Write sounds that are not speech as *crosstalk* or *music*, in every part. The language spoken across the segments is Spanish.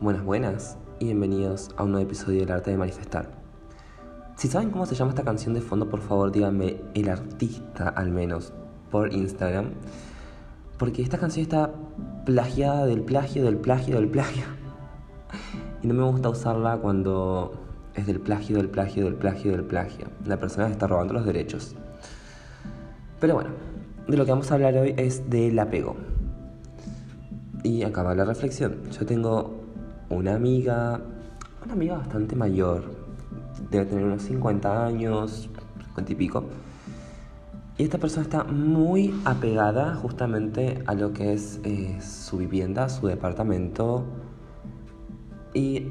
Buenas, buenas y bienvenidos a un nuevo episodio del arte de manifestar. Si saben cómo se llama esta canción de fondo, por favor díganme el artista al menos por Instagram. Porque esta canción está plagiada del plagio, del plagio, del plagio. *laughs* Y no me gusta usarla cuando es del plagio, del plagio, del plagio, del plagio. La persona está robando los derechos. Pero bueno, de lo que vamos a hablar hoy es del apego. Y acaba la reflexión. Yo tengo una amiga, una amiga bastante mayor, debe tener unos 50 años, 50 y pico. Y esta persona está muy apegada justamente a lo que es eh, su vivienda, su departamento. Y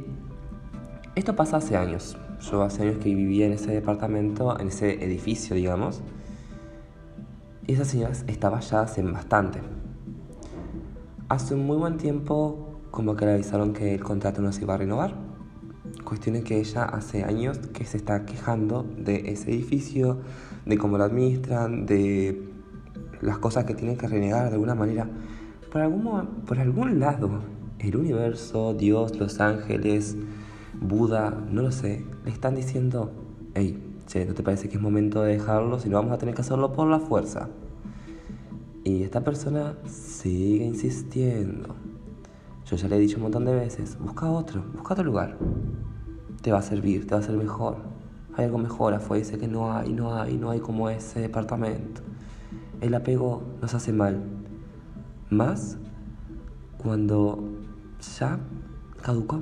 esto pasa hace años. Yo hace años que vivía en ese departamento, en ese edificio, digamos. Y esa señora estaba ya hace bastante. Hace muy buen tiempo como que le avisaron que el contrato no se iba a renovar. Cuestión es que ella hace años que se está quejando de ese edificio, de cómo lo administran, de las cosas que tienen que renegar de alguna manera. Por algún, por algún lado, el universo, Dios, los ángeles, Buda, no lo sé, le están diciendo, hey, che, ¿no te parece que es momento de dejarlo? Si no, vamos a tener que hacerlo por la fuerza. Y esta persona sigue insistiendo. Yo ya le he dicho un montón de veces, busca otro, busca otro lugar. Te va a servir, te va a ser mejor. Hay algo mejor afuera, dice que no hay, no hay, no hay como ese departamento. El apego nos hace mal. Más cuando ya caducó.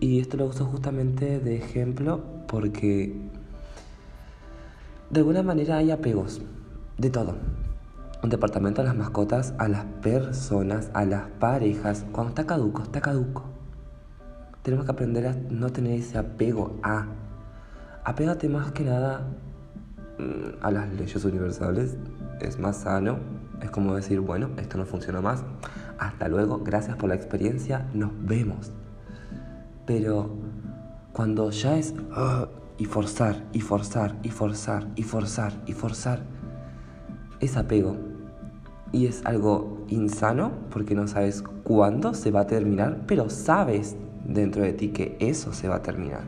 Y esto lo uso justamente de ejemplo porque de alguna manera hay apegos de todo un departamento a las mascotas, a las personas, a las parejas. Cuando está caduco, está caduco. Tenemos que aprender a no tener ese apego a. Apégate más que nada mm, a las leyes universales. Es más sano. Es como decir, bueno, esto no funciona más. Hasta luego, gracias por la experiencia, nos vemos. Pero cuando ya es... Ah, y forzar, y forzar, y forzar, y forzar, y forzar, es apego y es algo insano porque no sabes cuándo se va a terminar, pero sabes dentro de ti que eso se va a terminar.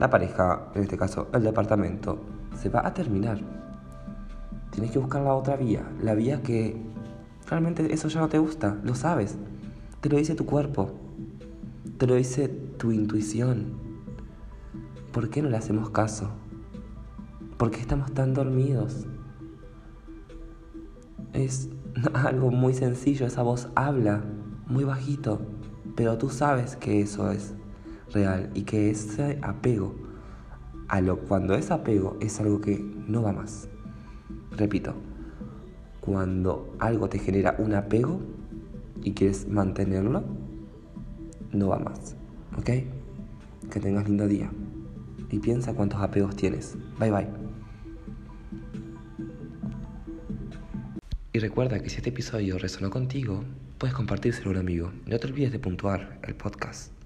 La pareja, en este caso el departamento, se va a terminar. Tienes que buscar la otra vía, la vía que realmente eso ya no te gusta, lo sabes. Te lo dice tu cuerpo, te lo dice tu intuición. ¿Por qué no le hacemos caso? ¿Por qué estamos tan dormidos? Es *laughs* algo muy sencillo, esa voz habla muy bajito, pero tú sabes que eso es real y que ese apego a lo cuando es apego es algo que no va más. Repito, cuando algo te genera un apego y quieres mantenerlo, no va más. ¿Ok? Que tengas lindo día. Y piensa cuántos apegos tienes. Bye bye. Y recuerda que si este episodio resonó contigo, puedes compartírselo a un amigo. No te olvides de puntuar el podcast.